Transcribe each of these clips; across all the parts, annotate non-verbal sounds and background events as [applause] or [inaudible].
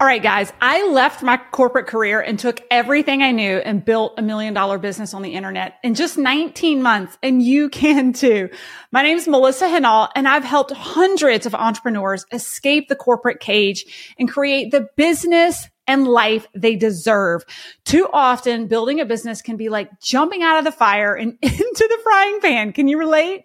All right, guys, I left my corporate career and took everything I knew and built a million dollar business on the internet in just 19 months. And you [laughs] can too. My name is Melissa Henault and I've helped hundreds of entrepreneurs escape the corporate cage and create the business and life they deserve. Too often building a business can be like jumping out of the fire and [laughs] into the frying pan. Can you relate?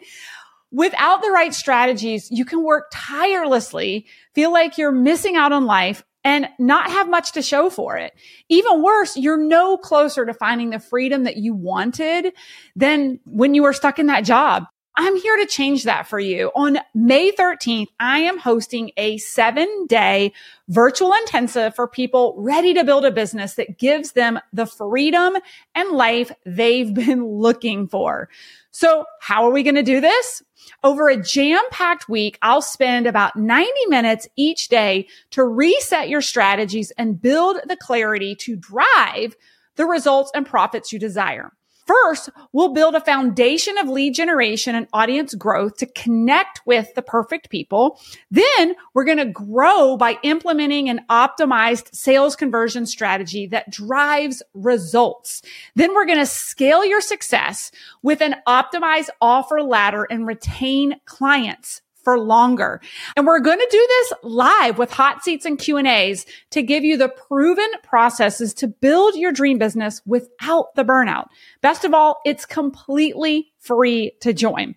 Without the right strategies, you can work tirelessly, feel like you're missing out on life and not have much to show for it. Even worse, you're no closer to finding the freedom that you wanted than when you were stuck in that job. I'm here to change that for you. On May 13th, I am hosting a seven day virtual intensive for people ready to build a business that gives them the freedom and life they've [laughs] been looking for. So how are we going to do this? Over a jam packed week, I'll spend about 90 minutes each day to reset your strategies and build the clarity to drive the results and profits you desire. First, we'll build a foundation of lead generation and audience growth to connect with the perfect people. Then we're going to grow by implementing an optimized sales conversion strategy that drives results. Then we're going to scale your success with an optimized offer ladder and retain clients for longer. And we're going to do this live with hot seats and Q and A's to give you the proven processes to build your dream business without the burnout. Best of all, it's completely free to join.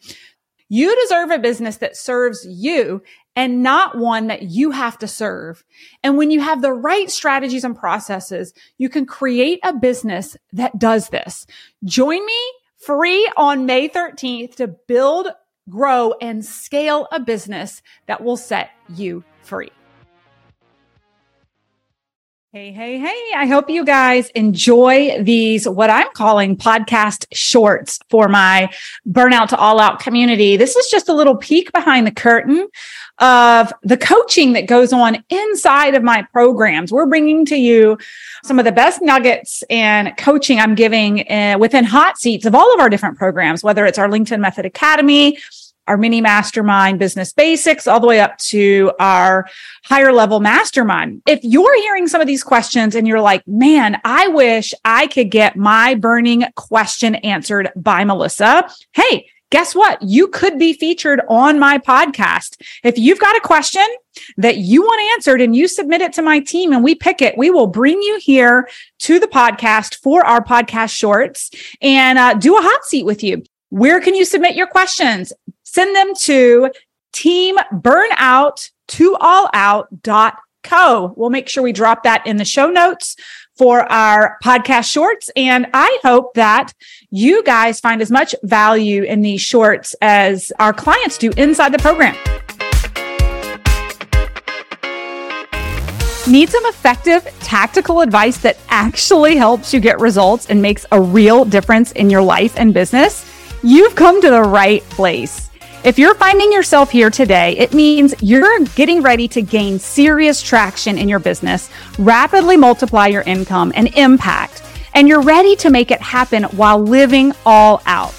You deserve a business that serves you and not one that you have to serve. And when you have the right strategies and processes, you can create a business that does this. Join me free on May 13th to build grow and scale a business that will set you free. Hey, hey, hey. I hope you guys enjoy these, what I'm calling podcast shorts for my burnout to all out community. This is just a little peek behind the curtain of the coaching that goes on inside of my programs. We're bringing to you some of the best nuggets and coaching I'm giving uh, within hot seats of all of our different programs, whether it's our LinkedIn Method Academy, our mini mastermind business basics all the way up to our higher level mastermind. If you're hearing some of these questions and you're like, man, I wish I could get my burning question answered by Melissa. Hey, guess what? You could be featured on my podcast. If you've got a question that you want answered and you submit it to my team and we pick it, we will bring you here to the podcast for our podcast shorts and uh, do a hot seat with you. Where can you submit your questions? Send them to team burnout to all out.co. We'll make sure we drop that in the show notes for our podcast shorts. And I hope that you guys find as much value in these shorts as our clients do inside the program. Need some effective tactical advice that actually helps you get results and makes a real difference in your life and business? You've come to the right place. If you're finding yourself here today, it means you're getting ready to gain serious traction in your business, rapidly multiply your income and impact, and you're ready to make it happen while living all out.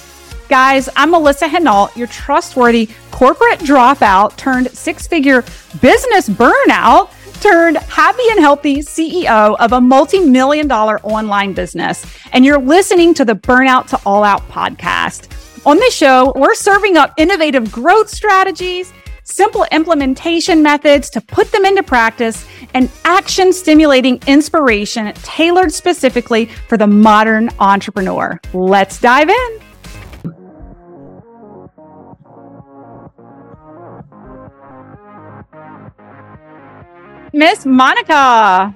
Guys, I'm Melissa Henault, your trustworthy corporate dropout turned six figure business burnout turned happy and healthy CEO of a multi million dollar online business. And you're listening to the Burnout to All Out podcast. On this show, we're serving up innovative growth strategies, simple implementation methods to put them into practice, and action stimulating inspiration tailored specifically for the modern entrepreneur. Let's dive in. Miss Monica.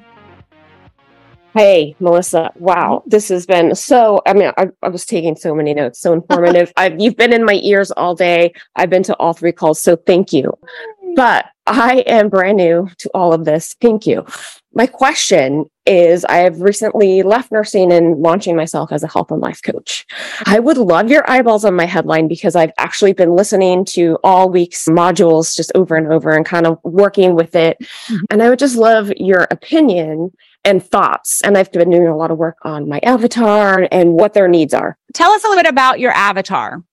Hey, Melissa. Wow. This has been so, I mean, I, I was taking so many notes, so informative. [laughs] I've, you've been in my ears all day. I've been to all three calls. So thank you. But I am brand new to all of this. Thank you. My question is I have recently left nursing and launching myself as a health and life coach. I would love your eyeballs on my headline because I've actually been listening to all week's modules just over and over and kind of working with it. Mm-hmm. And I would just love your opinion and thoughts. And I've been doing a lot of work on my avatar and what their needs are. Tell us a little bit about your avatar.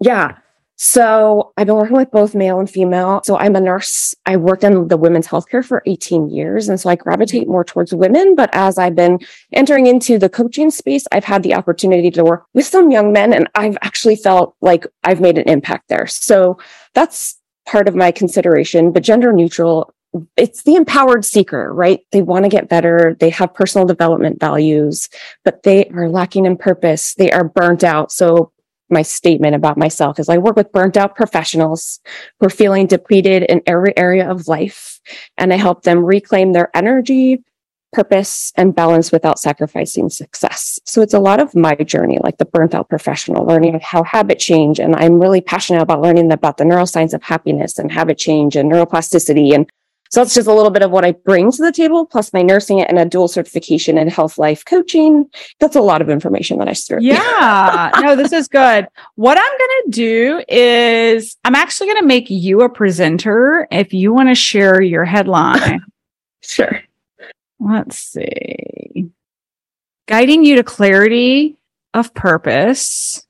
Yeah. So I've been working with both male and female. So I'm a nurse. I worked in the women's healthcare for 18 years. And so I gravitate more towards women. But as I've been entering into the coaching space, I've had the opportunity to work with some young men and I've actually felt like I've made an impact there. So that's part of my consideration, but gender neutral. It's the empowered seeker, right? They want to get better. They have personal development values, but they are lacking in purpose. They are burnt out. So my statement about myself is I work with burnt out professionals who are feeling depleted in every area of life. And I help them reclaim their energy, purpose, and balance without sacrificing success. So it's a lot of my journey, like the burnt out professional, learning how habit change. And I'm really passionate about learning about the neuroscience of happiness and habit change and neuroplasticity and so that's just a little bit of what I bring to the table, plus my nursing and a dual certification in health life coaching. That's a lot of information that I stir. Yeah, no, this is good. What I'm going to do is I'm actually going to make you a presenter if you want to share your headline. [laughs] sure. Let's see. Guiding you to clarity of purpose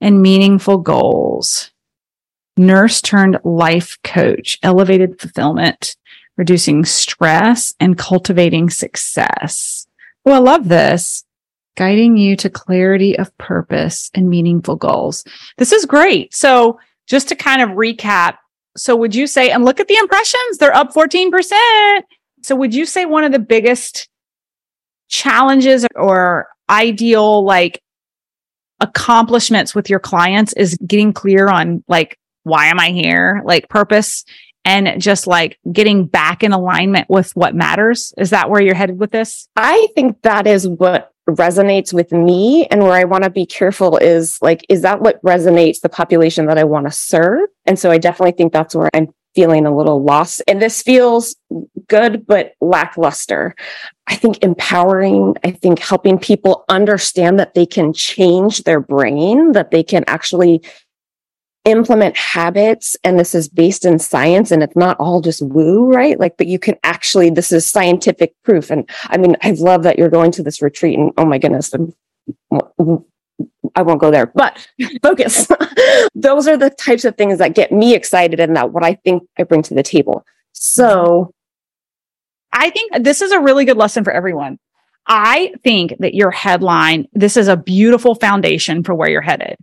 and meaningful goals. Nurse turned life coach, elevated fulfillment reducing stress, and cultivating success. Oh, I love this. Guiding you to clarity of purpose and meaningful goals. This is great. So just to kind of recap. So would you say, and look at the impressions, they're up 14%. So would you say one of the biggest challenges or ideal like accomplishments with your clients is getting clear on like, why am I here? Like purpose and just like getting back in alignment with what matters. Is that where you're headed with this? I think that is what resonates with me and where I want to be careful is like, is that what resonates the population that I want to serve? And so I definitely think that's where I'm feeling a little lost. And this feels good, but lackluster. I think empowering, I think helping people understand that they can change their brain, that they can actually implement habits and this is based in science and it's not all just woo right? Like but you can actually this is scientific proof. And i mean i love that you're going to this retreat and oh my goodness i won't go there but [laughs] focus. [laughs] Those are the types of things that get me excited and that what i think i bring to the table. So i think this is a really good lesson for everyone. I think that your headline this is a beautiful foundation for where you're headed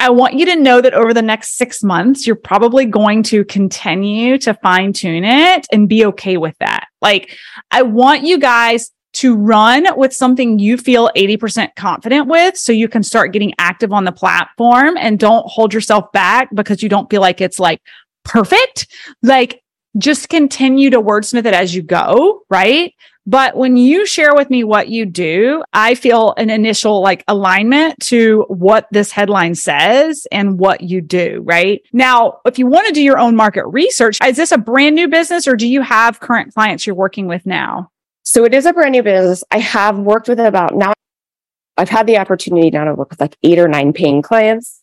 I want you to know that over the next six months, you're probably going to continue to fine tune it and be okay with that. Like, I want you guys to run with something you feel 80% confident with so you can start getting active on the platform and don't hold yourself back because you don't feel like it's like perfect. Like, just continue to wordsmith it as you go, right? But when you share with me what you do, I feel an initial like alignment to what this headline says and what you do, right? Now, if you want to do your own market research, is this a brand new business or do you have current clients you're working with now? So it is a brand new business. I have worked with about now. I've had the opportunity now to work with like eight or nine paying clients.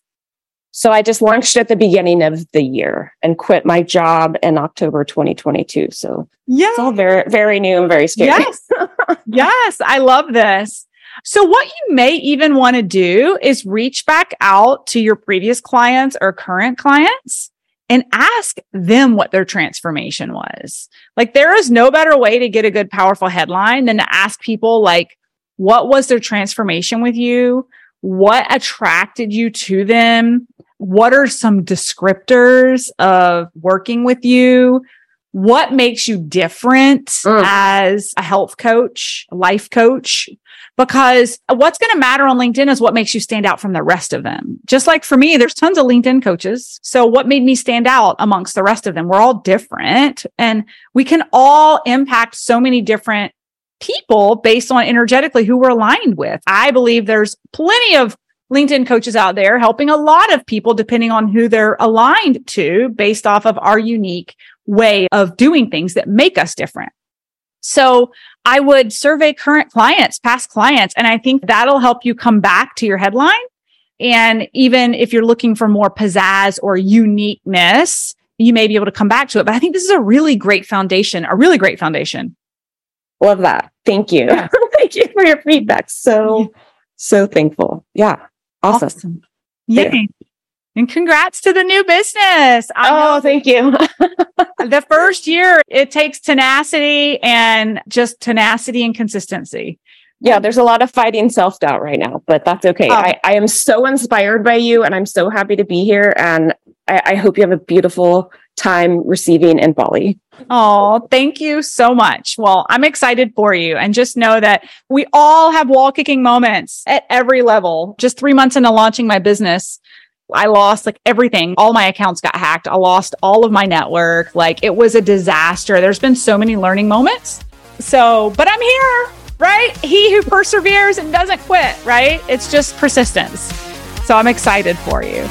So I just launched at the beginning of the year and quit my job in October 2022. So yeah, it's all very, very new and very scary. Yes. [laughs] yes. I love this. So what you may even want to do is reach back out to your previous clients or current clients and ask them what their transformation was. Like there is no better way to get a good, powerful headline than to ask people like, what was their transformation with you? What attracted you to them? What are some descriptors of working with you? What makes you different mm. as a health coach, life coach? Because what's going to matter on LinkedIn is what makes you stand out from the rest of them. Just like for me, there's tons of LinkedIn coaches. So what made me stand out amongst the rest of them? We're all different and we can all impact so many different people based on energetically who we're aligned with. I believe there's plenty of LinkedIn coaches out there helping a lot of people depending on who they're aligned to based off of our unique way of doing things that make us different. So I would survey current clients, past clients, and I think that'll help you come back to your headline. And even if you're looking for more pizzazz or uniqueness, you may be able to come back to it. But I think this is a really great foundation, a really great foundation. Love that. Thank you. Yeah. [laughs] Thank you for your feedback. So, so thankful. Yeah. Awesome. awesome. Yay. And congrats to the new business. oh, thank you. [laughs] the first year, it takes tenacity and just tenacity and consistency. Yeah, there's a lot of fighting self doubt right now, but that's okay. Oh. I, I am so inspired by you and I'm so happy to be here. And I, I hope you have a beautiful time receiving in Bali. Oh, thank you so much. Well, I'm excited for you. And just know that we all have wall kicking moments at every level. Just three months into launching my business, I lost like everything. All my accounts got hacked. I lost all of my network. Like it was a disaster. There's been so many learning moments. So, but I'm here right? He who perseveres and doesn't quit, right? It's just persistence. So I'm excited for you.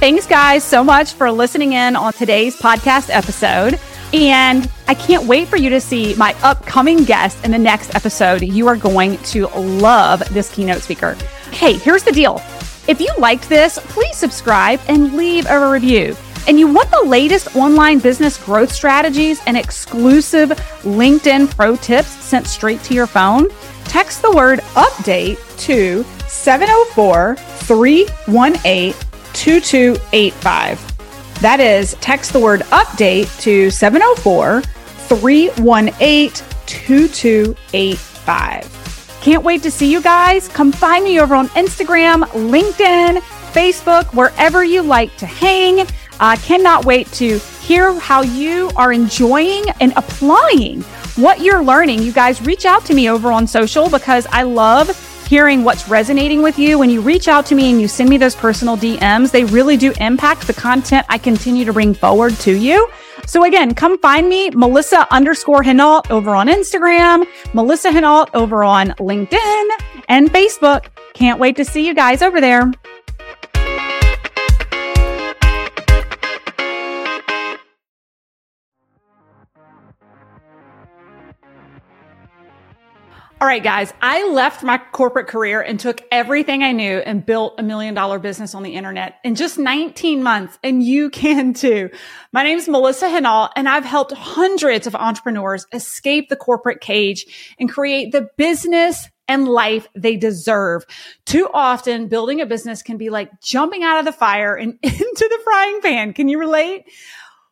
Thanks, guys, so much for listening in on today's podcast episode. And I can't wait for you to see my upcoming guest in the next episode. You are going to love this keynote speaker. Hey, here's the deal. If you liked this, please subscribe and leave a review and you want the latest online business growth strategies and exclusive LinkedIn pro tips sent straight to your phone, text the word update to 704 318 2285. That is, text the word update to 704 318 2285. Can't wait to see you guys. Come find me over on Instagram, LinkedIn, Facebook, wherever you like to hang. I uh, cannot wait to hear how you are enjoying and applying what you're learning. You guys reach out to me over on social because I love hearing what's resonating with you. When you reach out to me and you send me those personal DMs, they really do impact the content I continue to bring forward to you. So again, come find me, Melissa underscore Henault over on Instagram, Melissa Henault over on LinkedIn and Facebook. Can't wait to see you guys over there. All right, guys, I left my corporate career and took everything I knew and built a million dollar business on the internet in just 19 months. And you [laughs] can too. My name is Melissa Henault and I've helped hundreds of entrepreneurs escape the corporate cage and create the business and life they deserve. Too often building a business can be like jumping out of the fire and [laughs] into the frying pan. Can you relate?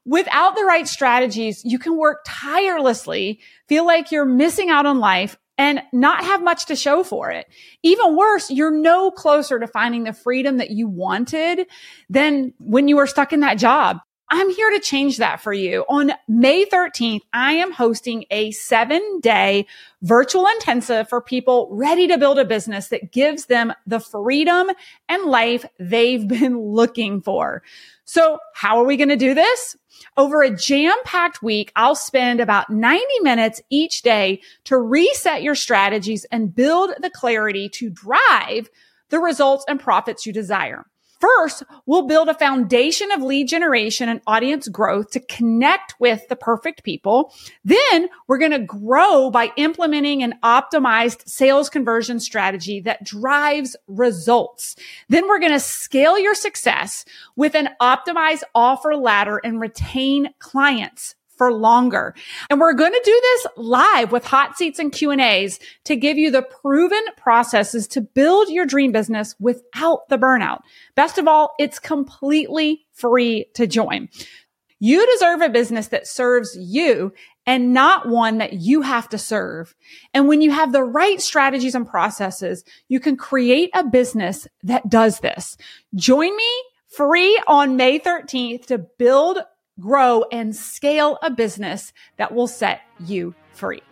Without the right strategies, you can work tirelessly, feel like you're missing out on life, and not have much to show for it. Even worse, you're no closer to finding the freedom that you wanted than when you were stuck in that job. I'm here to change that for you. On May 13th, I am hosting a seven day virtual intensive for people ready to build a business that gives them the freedom and life they've [laughs] been looking for. So how are we going to do this? Over a jam packed week, I'll spend about 90 minutes each day to reset your strategies and build the clarity to drive the results and profits you desire. First, we'll build a foundation of lead generation and audience growth to connect with the perfect people. Then we're going to grow by implementing an optimized sales conversion strategy that drives results. Then we're going to scale your success with an optimized offer ladder and retain clients for longer. And we're going to do this live with hot seats and Q and A's to give you the proven processes to build your dream business without the burnout. Best of all, it's completely free to join. You deserve a business that serves you and not one that you have to serve. And when you have the right strategies and processes, you can create a business that does this. Join me free on May 13th to build grow, and scale a business that will set you free.